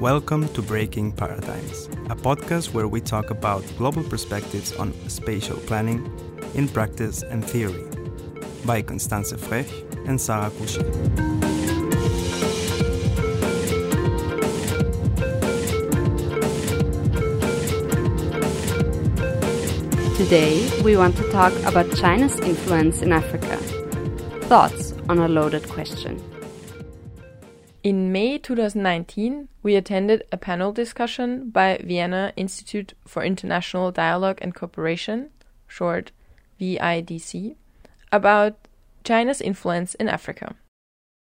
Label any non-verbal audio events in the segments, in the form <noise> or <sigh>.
Welcome to Breaking Paradigms, a podcast where we talk about global perspectives on spatial planning in practice and theory by Constanze Frech and Sarah Couchet. Today, we want to talk about China's influence in Africa. Thoughts on a loaded question. In May 2019, we attended a panel discussion by Vienna Institute for International Dialogue and Cooperation, short VIDC, about China's influence in Africa.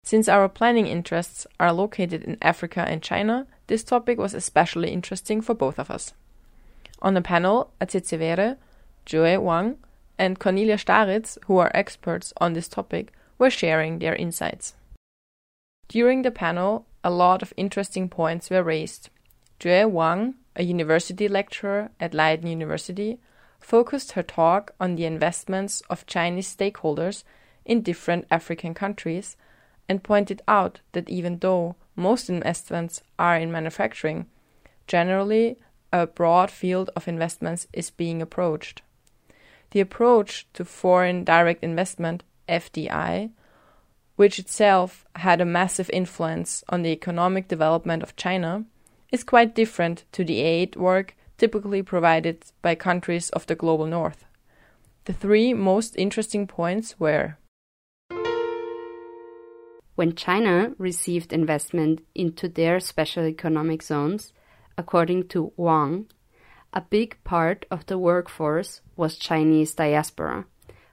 Since our planning interests are located in Africa and China, this topic was especially interesting for both of us. On the panel, Atsetse Were, Jue Wang, and Cornelia Staritz, who are experts on this topic, were sharing their insights. During the panel, a lot of interesting points were raised. Jue Wang, a university lecturer at Leiden University, focused her talk on the investments of Chinese stakeholders in different African countries and pointed out that even though most investments are in manufacturing, generally a broad field of investments is being approached. The approach to foreign direct investment, FDI, which itself had a massive influence on the economic development of China, is quite different to the aid work typically provided by countries of the global north. The three most interesting points were When China received investment into their special economic zones, according to Wang, a big part of the workforce was Chinese diaspora,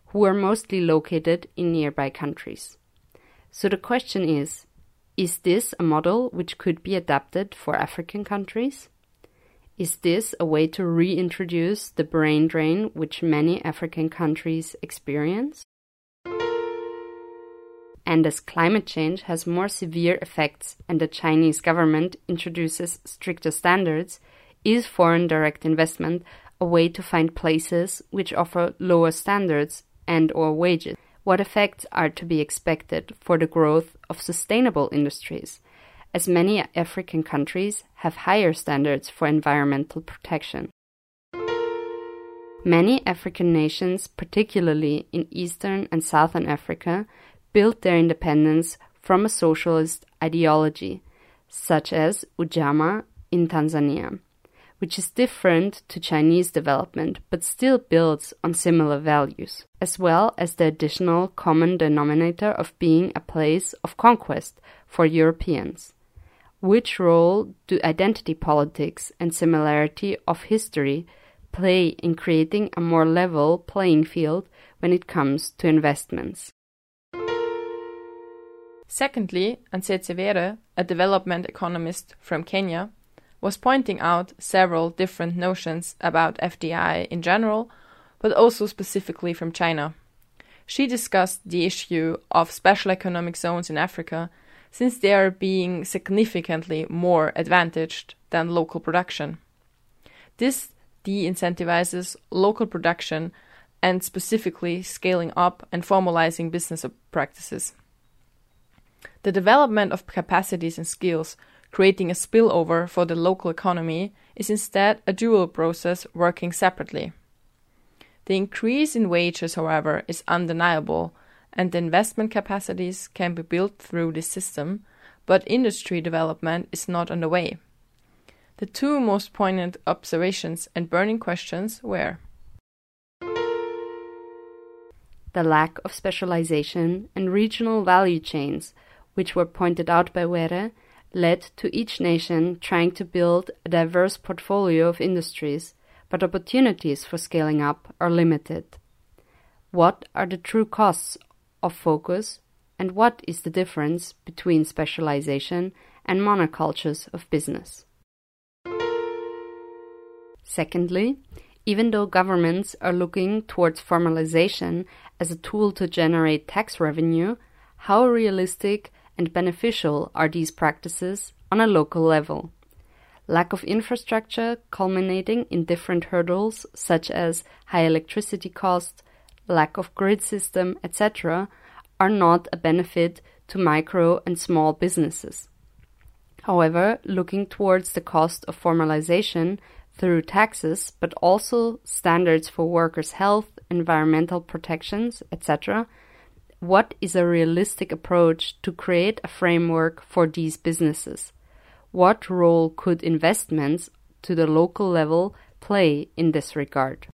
who were mostly located in nearby countries. So the question is is this a model which could be adapted for African countries? Is this a way to reintroduce the brain drain which many African countries experience? And as climate change has more severe effects and the Chinese government introduces stricter standards, is foreign direct investment a way to find places which offer lower standards and or wages? What effects are to be expected for the growth of sustainable industries, as many African countries have higher standards for environmental protection. Many African nations, particularly in Eastern and Southern Africa, built their independence from a socialist ideology, such as Ujamaa in Tanzania which is different to Chinese development but still builds on similar values, as well as the additional common denominator of being a place of conquest for Europeans. Which role do identity politics and similarity of history play in creating a more level playing field when it comes to investments? Secondly, Atsetse Were, a development economist from Kenya, was pointing out several different notions about FDI in general, but also specifically from China. She discussed the issue of special economic zones in Africa since they are being significantly more advantaged than local production. This de incentivizes local production and specifically scaling up and formalizing business practices. The development of capacities and skills creating a spillover for the local economy, is instead a dual process working separately. The increase in wages, however, is undeniable, and the investment capacities can be built through this system, but industry development is not underway. The two most poignant observations and burning questions were the lack of specialization and regional value chains, which were pointed out by Were led to each nation trying to build a diverse portfolio of industries, but opportunities for scaling up are limited. What are the true costs of focus, and what is the difference between specialization and monocultures of business? Secondly, even though governments are looking towards formalization as a tool to generate tax revenue, how realistic and beneficial are these practices on a local level. Lack of infrastructure culminating in different hurdles such as high electricity costs, lack of grid system, etc., are not a benefit to micro and small businesses. However, looking towards the cost of formalization through taxes, but also standards for workers' health, environmental protections, etc., what is a realistic approach to create a framework for these businesses? What role could investments to the local level play in this regard?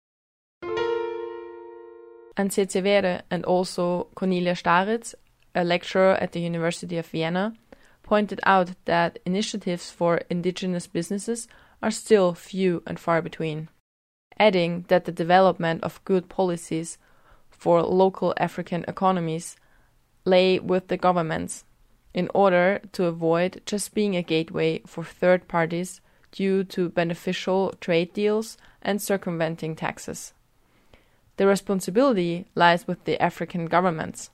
Atsetse Were and also Cornelia Staritz, a lecturer at the University of Vienna, pointed out that initiatives for indigenous businesses are still few and far between, adding that the development of good policies for local African economies lay with the governments in order to avoid just being a gateway for third parties due to beneficial trade deals and circumventing taxes. The responsibility lies with the African governments,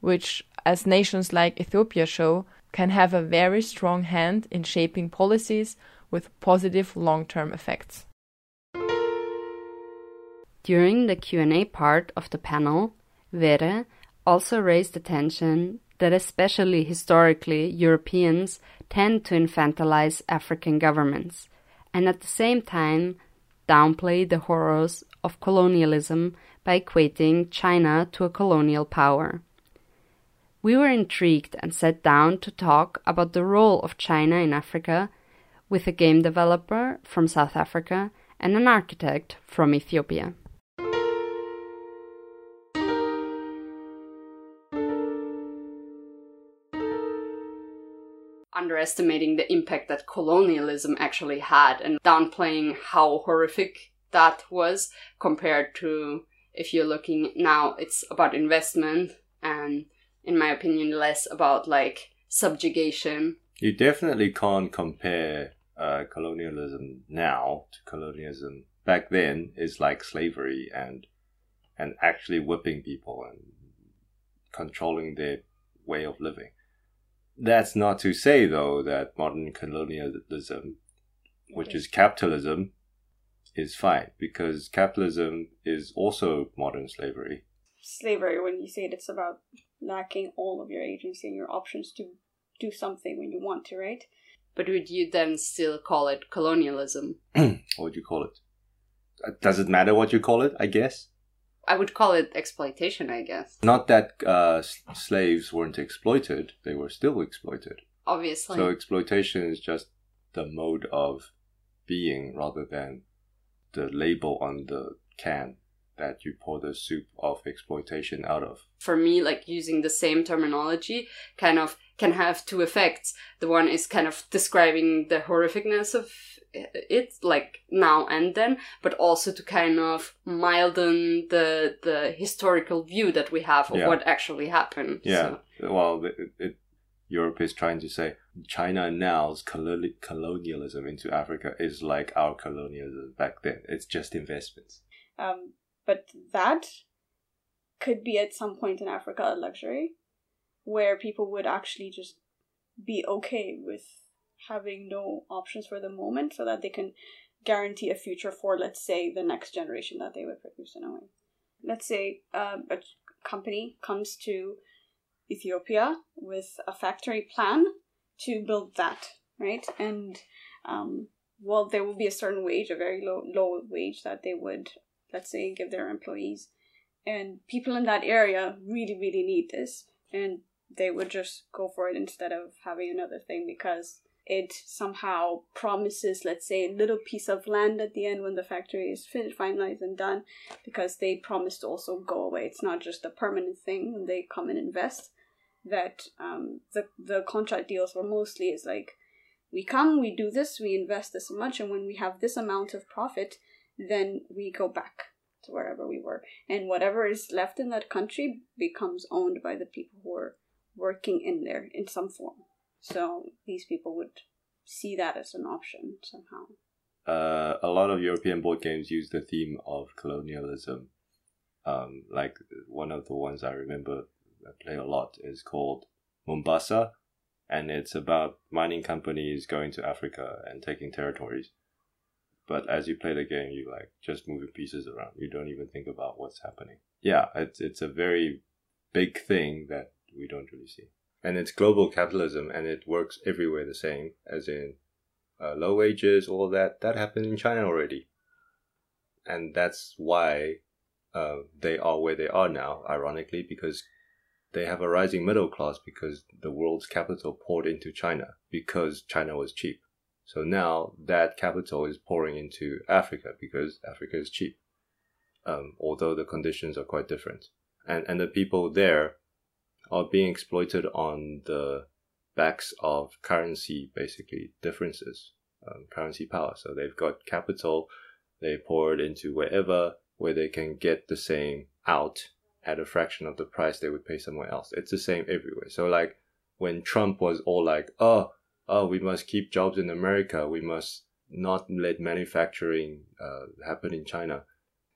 which, as nations like Ethiopia show, can have a very strong hand in shaping policies with positive long-term effects. During the Q&A part of the panel, Were also raised attention that especially historically Europeans tend to infantilize African governments and at the same time downplay the horrors of colonialism by equating China to a colonial power. We were intrigued and sat down to talk about the role of China in Africa with a game developer from South Africa and an architect from Ethiopia. Underestimating the impact that colonialism actually had and downplaying how horrific that was compared to if you're looking now, it's about investment and, in my opinion, less about like subjugation. You definitely can't compare uh, colonialism now to colonialism back then is like slavery and and actually whipping people and controlling their way of living. That's not to say though that modern colonialism, which is capitalism, is fine because capitalism is also modern slavery. Slavery, when you say it, it's about lacking all of your agency and your options to do something when you want to, right? But would you then still call it colonialism? <clears throat> what would you call it? Uh, does it matter what you call it? I guess. I would call it exploitation. I guess. Not that uh, slaves weren't exploited; they were still exploited. Obviously. So exploitation is just the mode of being rather than the label on the can that you pour the soup of exploitation out of. For me, like using the same terminology kind of can have two effects. The one is kind of describing the horrificness of it, like now and then, but also to kind of milden the the historical view that we have of yeah. what actually happened. Yeah. So. Well, it, it, Europe is trying to say China now's colonialism into Africa is like our colonialism back then. It's just investments. Um, but that could be at some point in Africa a luxury where people would actually just be okay with having no options for the moment so that they can guarantee a future for, let's say, the next generation that they would produce in a way. Let's say uh, a company comes to Ethiopia with a factory plan to build that, right? And um, well, there will be a certain wage, a very low low wage that they would let's say, give their employees. And people in that area really, really need this. And they would just go for it instead of having another thing because it somehow promises, let's say, a little piece of land at the end when the factory is finished, finalized, and done, because they promise to also go away. It's not just a permanent thing when they come and invest. That um, the the contract deals were mostly is like, we come, we do this, we invest this much, and when we have this amount of profit, then we go back to wherever we were. And whatever is left in that country becomes owned by the people who are working in there in some form. So these people would see that as an option somehow. Uh, a lot of European board games use the theme of colonialism. Um, like one of the ones I remember I play a lot is called Mombasa, and it's about mining companies going to Africa and taking territories. But as you play the game, you like just moving pieces around. You don't even think about what's happening. Yeah, it's it's a very big thing that we don't really see. and it's global capitalism, and it works everywhere the same, as in uh, low wages, all that. That happened in China already, and that's why uh, they are where they are now. Ironically, because they have a rising middle class because the world's capital poured into China because China was cheap. So now that capital is pouring into Africa because Africa is cheap. Um, although the conditions are quite different. And, and the people there are being exploited on the backs of currency, basically, differences, um, currency power. So they've got capital, they pour it into wherever where they can get the same out at a fraction of the price they would pay somewhere else. It's the same everywhere. So like when Trump was all like, oh, oh, we must keep jobs in America. We must not let manufacturing uh, happen in China.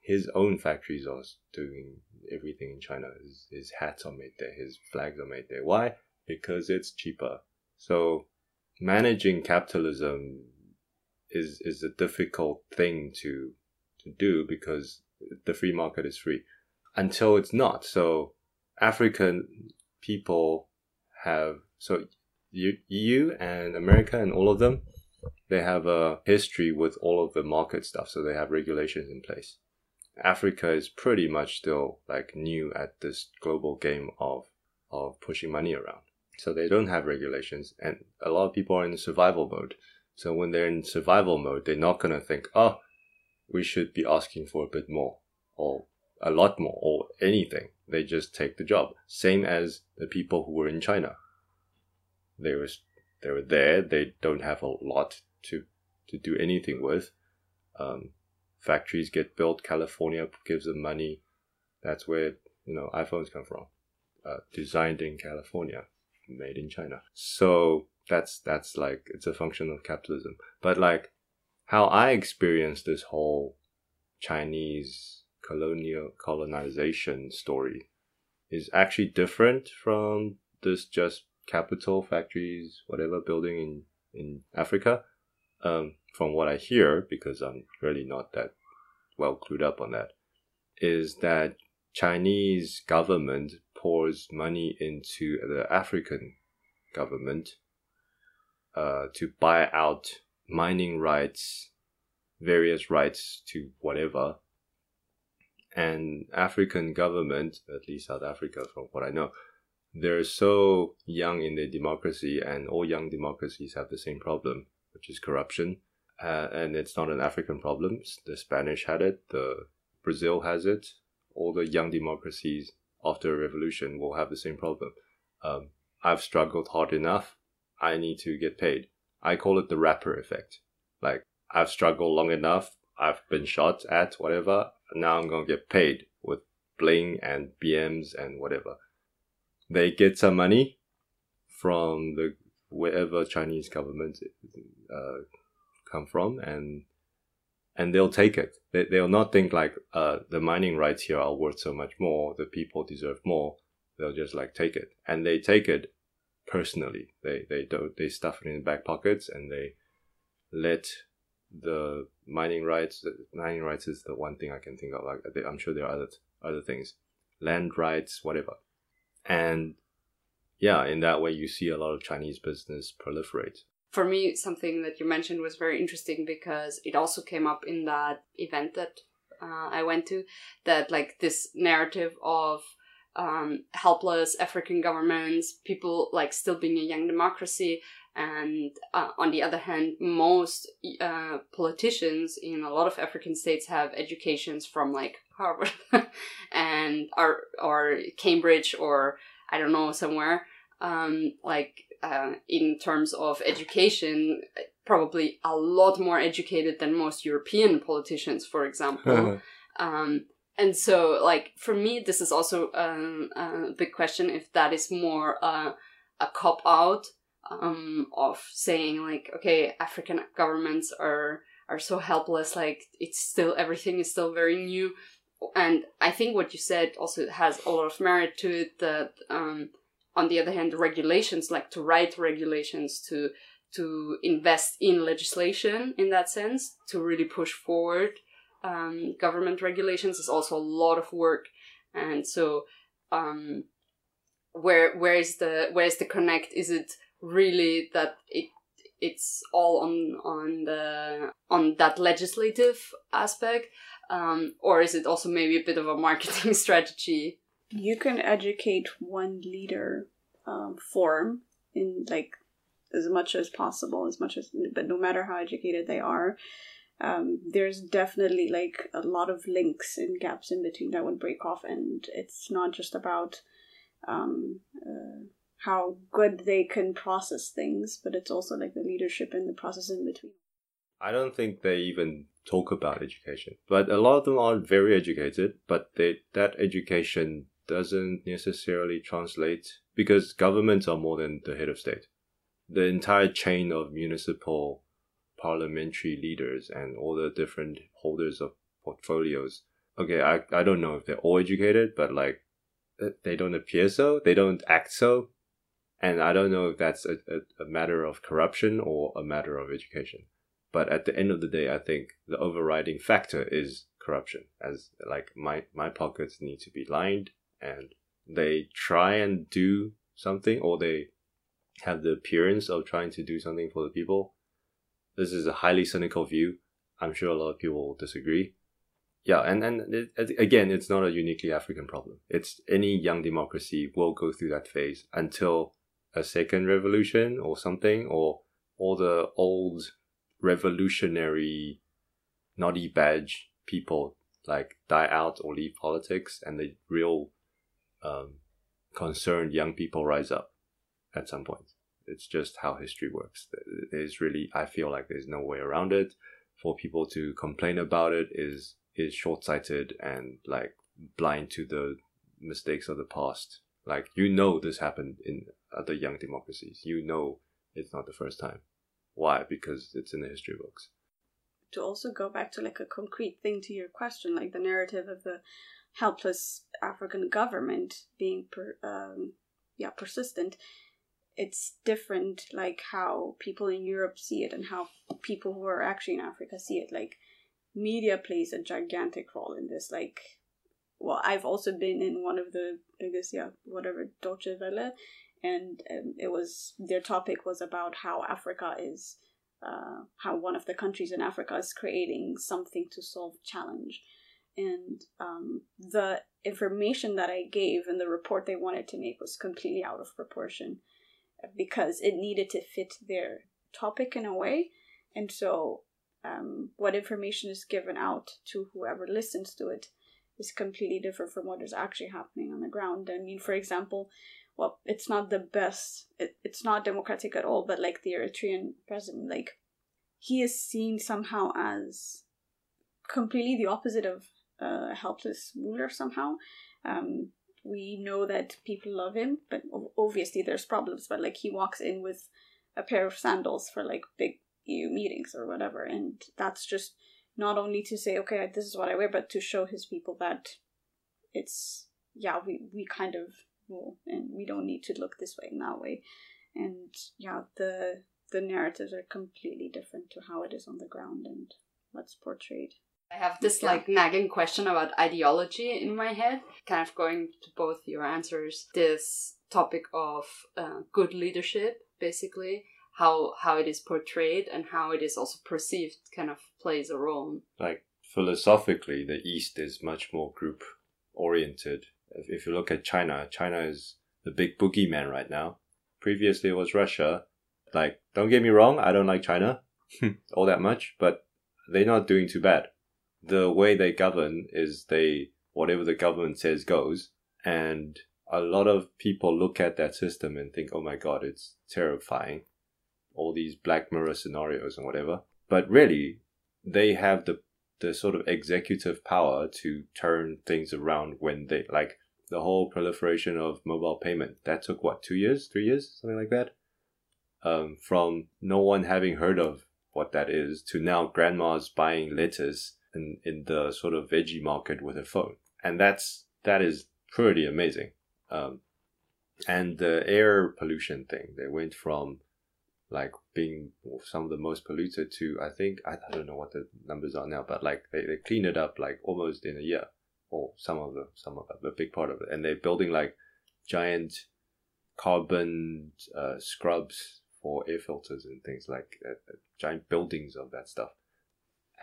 His own factories are doing everything in China. His, his hats are made there. His flags are made there. Why? Because it's cheaper. So managing capitalism is is a difficult thing to to do because the free market is free until it's not. So African people have so EU and America and all of them, they have a history with all of the market stuff, so they have regulations in place. Africa is pretty much still like new at this global game of of pushing money around. So they don't have regulations, and a lot of people are in survival mode. So when they're in survival mode, they're not gonna think, oh, we should be asking for a bit more or a lot more or anything. They just take the job. Same as the people who were in China they were they were there. They don't have a lot to to do anything with. Um, factories get built. California gives them money. That's where you know iPhones come from. Uh, designed in California, made in China. So that's that's like it's a function of capitalism. But like how I experienced this whole Chinese colonial colonization story is actually different from this just capital factories, whatever building in in Africa. Um, from what I hear, because I'm really not that well clued up on that, is that Chinese government pours money into the African government uh, to buy out mining rights, various rights to whatever. And African government, at least South Africa, from what I know, they're so young in their democracy, and all young democracies have the same problem, which is corruption. Uh, and it's not an African problem. The Spanish had it. The Brazil has it. All the young democracies after a revolution will have the same problem. Um, I've struggled hard enough. I need to get paid. I call it the rapper effect. Like I've struggled long enough. I've been shot at whatever. Now I'm gonna get paid with bling and BMs and whatever they get some money from the wherever Chinese government uh, come from, and and they'll take it. They they'll not think like uh, the mining rights here are worth so much more. The people deserve more. They'll just like take it, and they take it personally. They they don't they stuff it in the back pockets, and they let the mining rights. The Mining rights is the one thing I can think of. Like I'm sure there are other other things, land rights, whatever and yeah, in that way, you see a lot of Chinese business proliferate. For me, something that you mentioned was very interesting because it also came up in that event that uh, I went to. That like this narrative of um, helpless African governments, people like still being a young democracy, and uh, on the other hand, most uh, politicians in a lot of African states have educations from like Harvard <laughs> and or or Cambridge or I don't know somewhere. Um, like uh, in terms of education, probably a lot more educated than most European politicians, for example. <laughs> um, and so, like for me, this is also um, a big question if that is more uh, a cop out um, of saying like, okay, African governments are are so helpless. Like it's still everything is still very new and I think what you said also has a lot of merit to it. That um, on the other hand, regulations, like to write regulations, to to invest in legislation in that sense, to really push forward um, government regulations is also a lot of work, and so um, where where is the where is the connect? Is it really that it it's all on on the on that legislative aspect, um, or is it also maybe a bit of a marketing <laughs> strategy? You can educate one leader um, form in like as much as possible, as much as, but no matter how educated they are, um, there's definitely like a lot of links and gaps in between that would break off, and it's not just about um, uh, how good they can process things, but it's also like the leadership and the process in between. I don't think they even talk about education, but a lot of them are very educated, but they, that education doesn't necessarily translate because governments are more than the head of state. The entire chain of municipal parliamentary leaders and all the different holders of portfolios. Okay, I, I don't know if they're all educated, but like uh, they don't appear so, they don't act so. And I don't know if that's a, a, a matter of corruption or a matter of education. But at the end of the day, I think the overriding factor is corruption. As like my, my pockets need to be lined and they try and do something or they have the appearance of trying to do something for the people. This is a highly cynical view. I'm sure a lot of people will disagree. Yeah, and and it, again, it's not a uniquely African problem. It's any young democracy will go through that phase until a second revolution or something, or all the old revolutionary naughty badge people like die out or leave politics, and the real um, concerned young people rise up at some point. It's just how history works. There's really, I feel like there's no way around it. For people to complain about it is is short sighted and like blind to the mistakes of the past. Like you know this happened in other young democracies. You know it's not the first time. Why? Because it's in the history books. To also go back to like a concrete thing to your question, like the narrative of the helpless African government being per, um, yeah persistent, it's different like how people in Europe see it and how people who are actually in Africa see it. Like media plays a gigantic role in this. Like, well, I've also been in one of the biggest, yeah, whatever Deutsche Welle, and um, it was their topic was about how Africa is, uh, how one of the countries in Africa is creating something to solve challenge, and um, the information that I gave and the report they wanted to make was completely out of proportion because it needed to fit their topic in a way. And so, um, what information is given out to whoever listens to it is completely different from what is actually happening on the ground. I mean, for example, well, it's not the best, it, it's not democratic at all, but like the Eritrean president, like, he is seen somehow as completely the opposite of a helpless ruler somehow. Um, we know that people love him, but obviously there's problems. But like he walks in with a pair of sandals for like big EU meetings or whatever, and that's just not only to say okay this is what I wear, but to show his people that it's yeah we we kind of rule and we don't need to look this way and that way, and yeah the the narratives are completely different to how it is on the ground and what's portrayed. I have this like nagging question about ideology in my head, kind of going to both your answers. This topic of uh, good leadership, basically, how how it is portrayed and how it is also perceived, kind of plays a role. Like philosophically, the East is much more group oriented. If, if you look at China, China is the big boogeyman right now. Previously, it was Russia. Like, don't get me wrong, I don't like China <laughs> all that much, but they're not doing too bad the way they govern is they whatever the government says goes and a lot of people look at that system and think oh my god it's terrifying. All these black mirror scenarios and whatever. But really they have the the sort of executive power to turn things around when they like the whole proliferation of mobile payment that took what two years three years something like that? Um, from no one having heard of what that is to now grandmas buying lettuce in, in the sort of veggie market with a phone. And that's, that is pretty amazing. Um, and the air pollution thing, they went from like being some of the most polluted to, I think, I, I don't know what the numbers are now, but like they, they clean it up like almost in a year or some of the, some of the, a big part of it. And they're building like giant carbon uh, scrubs for air filters and things like uh, uh, giant buildings of that stuff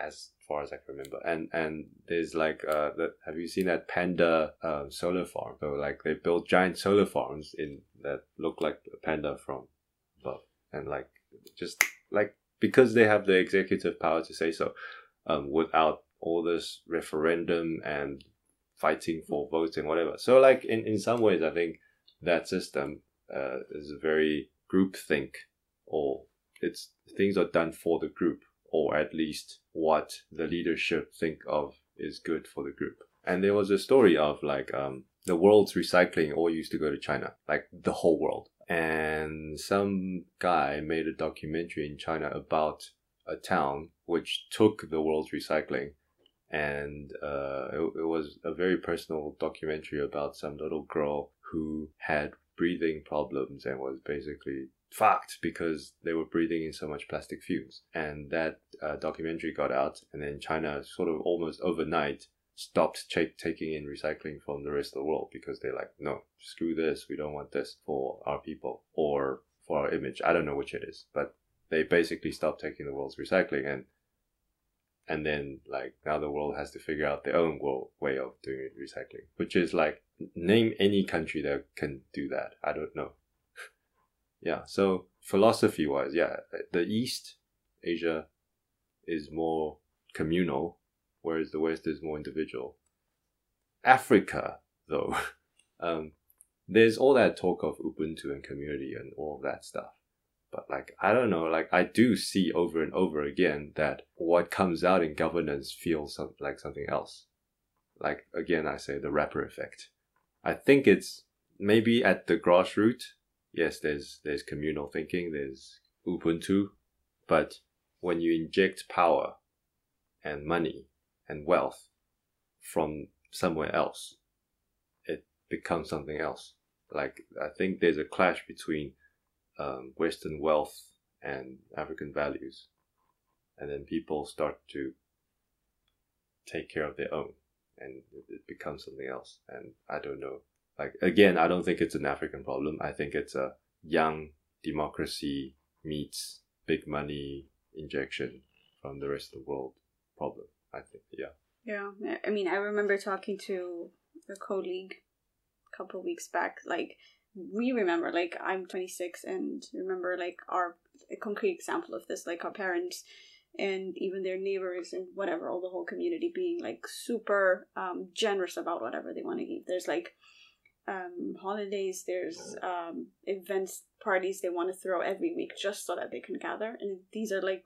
as far as I can remember. And and there's like uh that have you seen that panda uh, solar farm? So like they built giant solar farms in that look like a panda from above. And like just like because they have the executive power to say so, um without all this referendum and fighting for votes and whatever. So like in, in some ways I think that system uh, is a very group think or it's things are done for the group or at least what the leadership think of is good for the group. And there was a story of like um, the world's recycling all used to go to China, like the whole world. And some guy made a documentary in China about a town which took the world's recycling. And uh, it, it was a very personal documentary about some little girl who had breathing problems and was basically fucked because they were breathing in so much plastic fumes. And that uh, documentary got out, and then China sort of almost overnight stopped ch- taking in recycling from the rest of the world because they're like, no, screw this, we don't want this for our people or for our image. I don't know which it is, but they basically stopped taking the world's recycling and and then like now the world has to figure out their own world, way of doing recycling, which is like name any country that can do that. I don't know yeah so philosophy wise yeah the east asia is more communal whereas the west is more individual. Africa though <laughs> um, there's all that talk of ubuntu and community and all that stuff. But like i don't know like i do see over and over again that what comes out in governance feels some, like something else. Like again i say the rapper effect. I think it's maybe at the grassroots yes, there's there's communal thinking, there's Ubuntu, but when you inject power and money and wealth from somewhere else, it becomes something else. Like I think there's a clash between um, Western wealth and African values, and then people start to take care of their own, and it becomes something else. And I don't know like again, I don't think it's an African problem. I think it's a young democracy meets big money injection from the rest of the world problem. I think, yeah. Yeah, I mean, I remember talking to a colleague a couple weeks back. Like, we remember, like, I'm 26, and remember, like, our concrete example of this, like, our parents and even their neighbors and whatever, all the whole community being like super um, generous about whatever they want to give. There's like um, holidays, there's um, events, parties they want to throw every week just so that they can gather. And these are like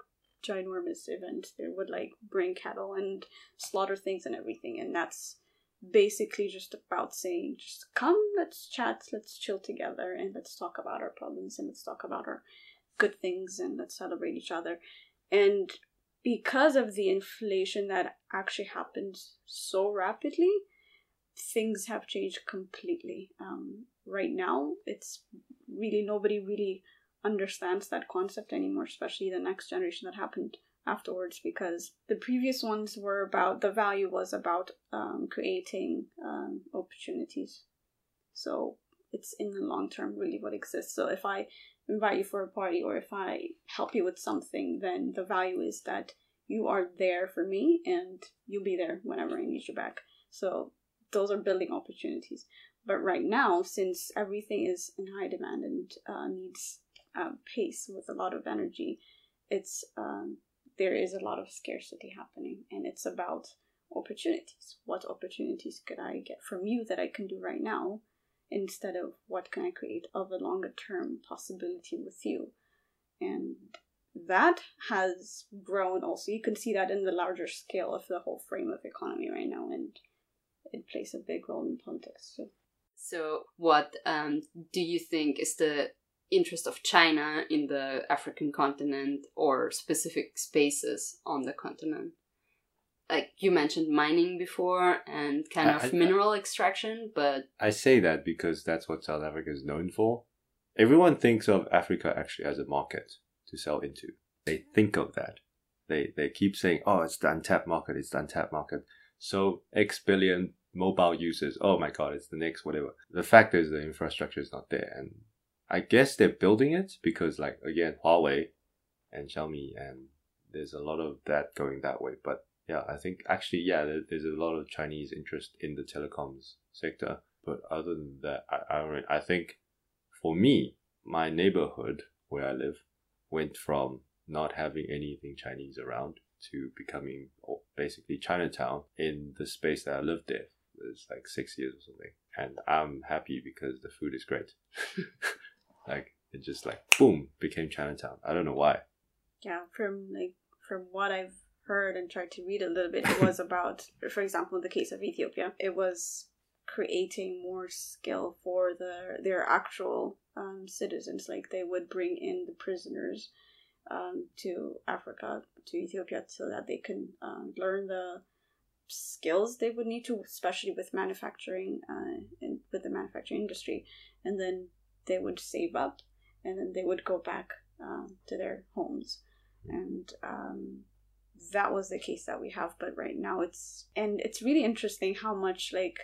ginormous events. They would like bring cattle and slaughter things and everything. And that's basically just about saying, just come, let's chat, let's chill together, and let's talk about our problems and let's talk about our good things and let's celebrate each other. And because of the inflation that actually happened so rapidly, things have changed completely. Um, right now, it's really nobody really understands that concept anymore, especially the next generation that happened afterwards, because the previous ones were about the value was about um, creating um, opportunities. So it's in the long term really what exists. So if I invite you for a party or if I help you with something, then the value is that you are there for me and you'll be there whenever I need you back. So those are building opportunities. But right now, since everything is in high demand and uh, needs uh, pace with a lot of energy, it's um, there is a lot of scarcity happening, and it's about opportunities. What opportunities could I get from you that I can do right now, instead of what can I create of a longer term possibility with you, and that has grown also. You can see that in the larger scale of the whole frame of economy right now, and it plays a big role in politics too. So, what um, do you think is the interest of China in the African continent or specific spaces on the continent? Like you mentioned mining before and kind of I, mineral I, extraction, but. I say that because that's what South Africa is known for. Everyone thinks of Africa actually as a market to sell into. They think of that. They, they keep saying, oh, it's the untapped market, it's the untapped market. So X billion mobile users. Oh my god, it's the next whatever. The fact is the infrastructure is not there, and I guess they're building it because, like, again, Huawei and Xiaomi, and there's a lot of that going that way. But yeah, I think actually, yeah, there's a lot of Chinese interest in the telecoms sector. But other than that, I, I, I think for me, my neighborhood where I live went from not having anything Chinese around to becoming basically Chinatown in the space that I lived there. It's like six years or something. And I'm happy because the food is great. <laughs> like, it just like, boom, became Chinatown. I don't know why. Yeah, from like, from what I've heard and tried to read a little bit, it was <laughs> about, for example, in the case of Ethiopia, it was creating more skill for the their actual um, citizens. Like they would bring in the prisoners um, to Africa, to Ethiopia, so that they can um, learn the skills they would need to, especially with manufacturing, uh, and with the manufacturing industry, and then they would save up, and then they would go back um, to their homes, and um, that was the case that we have. But right now, it's and it's really interesting how much like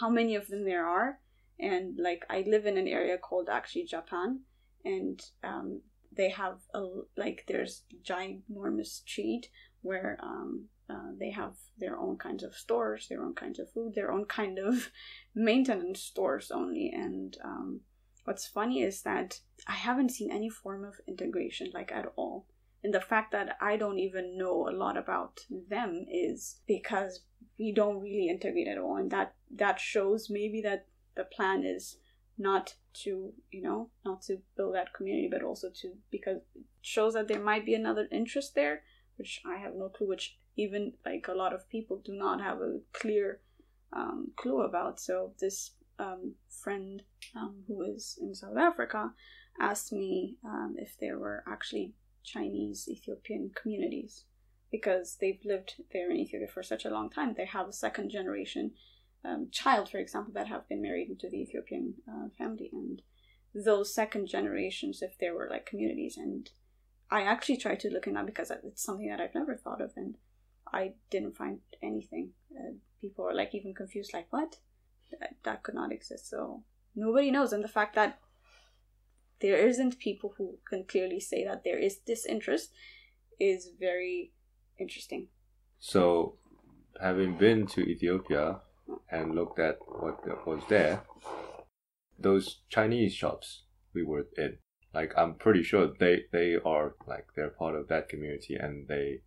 how many of them there are, and like I live in an area called actually Japan, and um, they have a like there's ginormous street where um, uh, they have their own kinds of stores, their own kinds of food, their own kind of <laughs> maintenance stores only. And um, what's funny is that I haven't seen any form of integration like at all. And the fact that I don't even know a lot about them is because we don't really integrate at all, and that that shows maybe that the plan is not to you know not to build that community but also to because it shows that there might be another interest there which i have no clue which even like a lot of people do not have a clear um, clue about. So this um, friend um, who is in south africa asked me um, if there were actually chinese ethiopian communities because they've lived there in ethiopia for such a long time. They have a second generation um, child, for example, that have been married into the Ethiopian uh, family, and those second generations, if there were like communities, and I actually tried to look in that because it's something that I've never thought of, and I didn't find anything. Uh, people are like even confused, like what? That, that could not exist. So nobody knows, and the fact that there isn't people who can clearly say that there is disinterest is very interesting. So, having been to Ethiopia, and looked at what was there, those Chinese shops we were in, like I'm pretty sure they they are like they're part of that community and they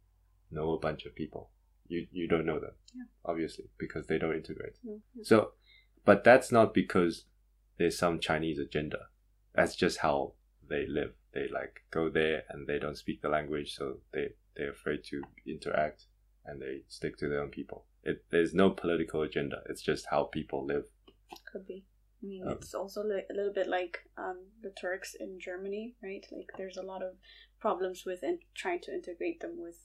know a bunch of people. You you don't know them, yeah. obviously, because they don't integrate. So, but that's not because there's some Chinese agenda. That's just how they live. They like go there and they don't speak the language, so they they're afraid to interact and they stick to their own people. It there's no political agenda. It's just how people live. Could be. I mean, um, it's also li- a little bit like um, the Turks in Germany, right? Like, there's a lot of problems with in- trying to integrate them with,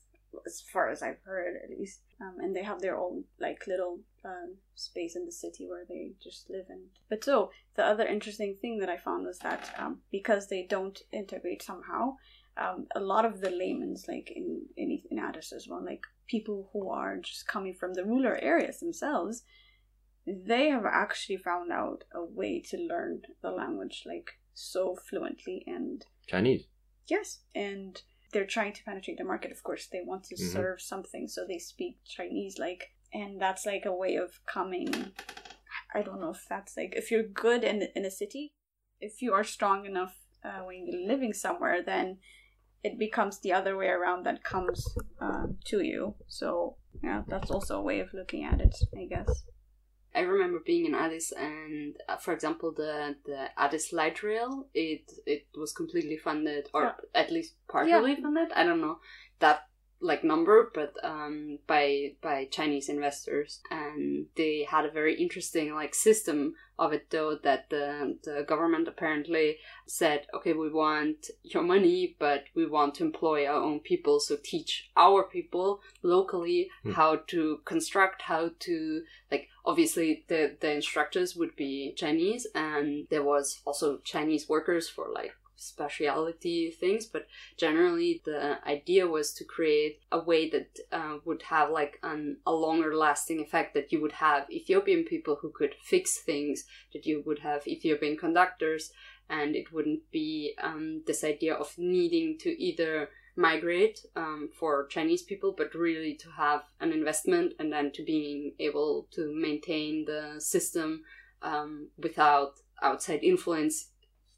as far as I've heard, at least. Um, and they have their own like little um, space in the city where they just live in. But so the other interesting thing that I found was that um, because they don't integrate somehow, um, a lot of the laymen's, like in, in in Addis as well, like people who are just coming from the rural areas themselves, they have actually found out a way to learn the language like so fluently and Chinese. Yes, and they're trying to penetrate the market. Of course, they want to mm-hmm. serve something, so they speak Chinese. Like, and that's like a way of coming. I don't know if that's like if you're good in in a city, if you are strong enough uh, when you're living somewhere, then it becomes the other way around that comes uh, to you. So yeah, that's also a way of looking at it, I guess. I remember being in Addis, and uh, for example, the the Addis light rail, it it was completely funded, or yeah. at least partially yeah. funded. I don't know that like number, but um, by by Chinese investors, and they had a very interesting like system of it though that the the government apparently said, okay, we want your money, but we want to employ our own people, so teach our people locally mm. how to construct, how to like obviously the the instructors would be Chinese, and there was also Chinese workers for like speciality things, but generally the idea was to create a way that uh, would have like an, a longer lasting effect that you would have Ethiopian people who could fix things, that you would have Ethiopian conductors, and it wouldn't be um, this idea of needing to either migrate um, for Chinese people, but really to have an investment and then to being able to maintain the system um, without outside influence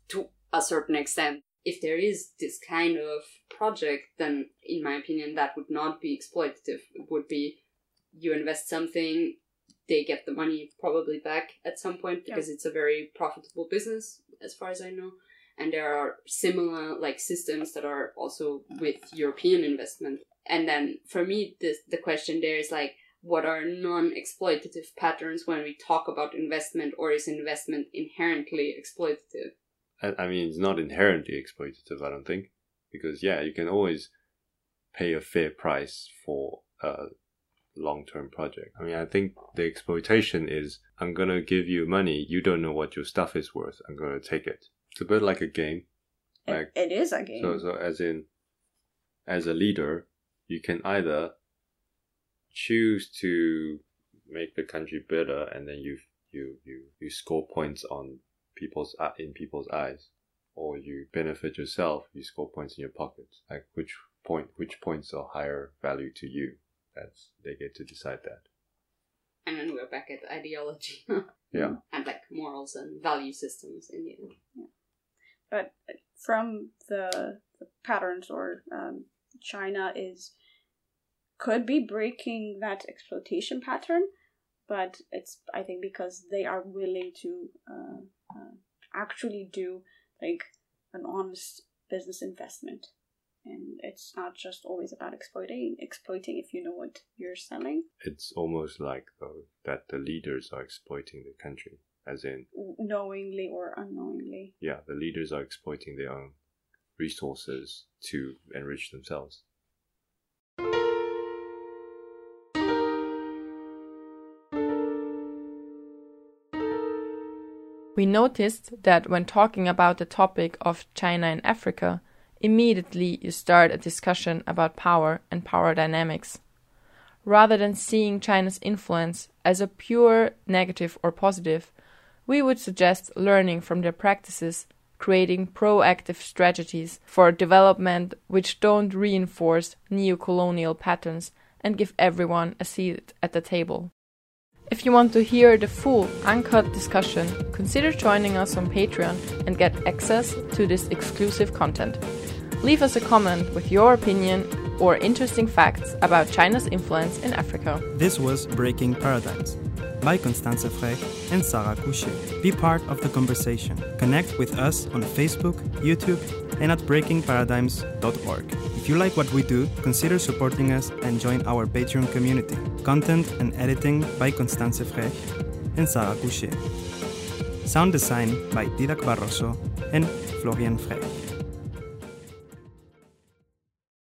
to a certain extent. If there is this kind of project, then in my opinion, that would not be exploitative. It would be you invest something, they get the money probably back at some point because yeah. it's a very profitable business, as far as I know and there are similar like systems that are also with European investment. And then for me, the the question there is like, what are non-exploitative patterns when we talk about investment, or is investment inherently exploitative? I mean, it's not inherently exploitative. I don't think, because yeah, you can always pay a fair price for a long-term project. I mean, I think the exploitation is I'm gonna give you money, you don't know what your stuff is worth, I'm gonna take it. It's a bit like a game. Like, it, it is a game. So, so as in, as a leader, you can either choose to make the country better, and then you you you you score points on people's uh, in people's eyes, or you benefit yourself, you score points in your pockets. Like which point, which points are higher value to you? That's they get to decide that. And then we're back at ideology. <laughs> yeah. <laughs> And like morals and value systems in the end. Yeah but from the, the patterns or um, China is could be breaking that exploitation pattern, but it's I think because they are willing to uh, uh, actually do like an honest business investment, and it's not just always about exploiting exploiting if you know what you're selling. It's almost like though that the leaders are exploiting the country as in knowingly or unknowingly. Yeah, the leaders are exploiting their own resources to enrich themselves. We noticed that when talking about the topic of China and Africa, immediately you start a discussion about power and power dynamics. Rather than seeing China's influence as a pure negative or positive, we would suggest learning from their practices, creating proactive strategies for development which don't reinforce neo-colonial patterns and give everyone a seat at the table. If you want to hear the full uncut discussion, consider joining us on Patreon and get access to this exclusive content. Leave us a comment with your opinion or interesting facts about China's influence in Africa. This was Breaking Paradigms by Constanze Frech and Sarah Couchet. Be part of the conversation. Connect with us on Facebook, YouTube, and at breakingparadigms.org. If you like what we do, consider supporting us and join our Patreon community. Content and editing by Constanze Frech and Sarah Couchet. Sound design by Didac Barroso and Florian Frech.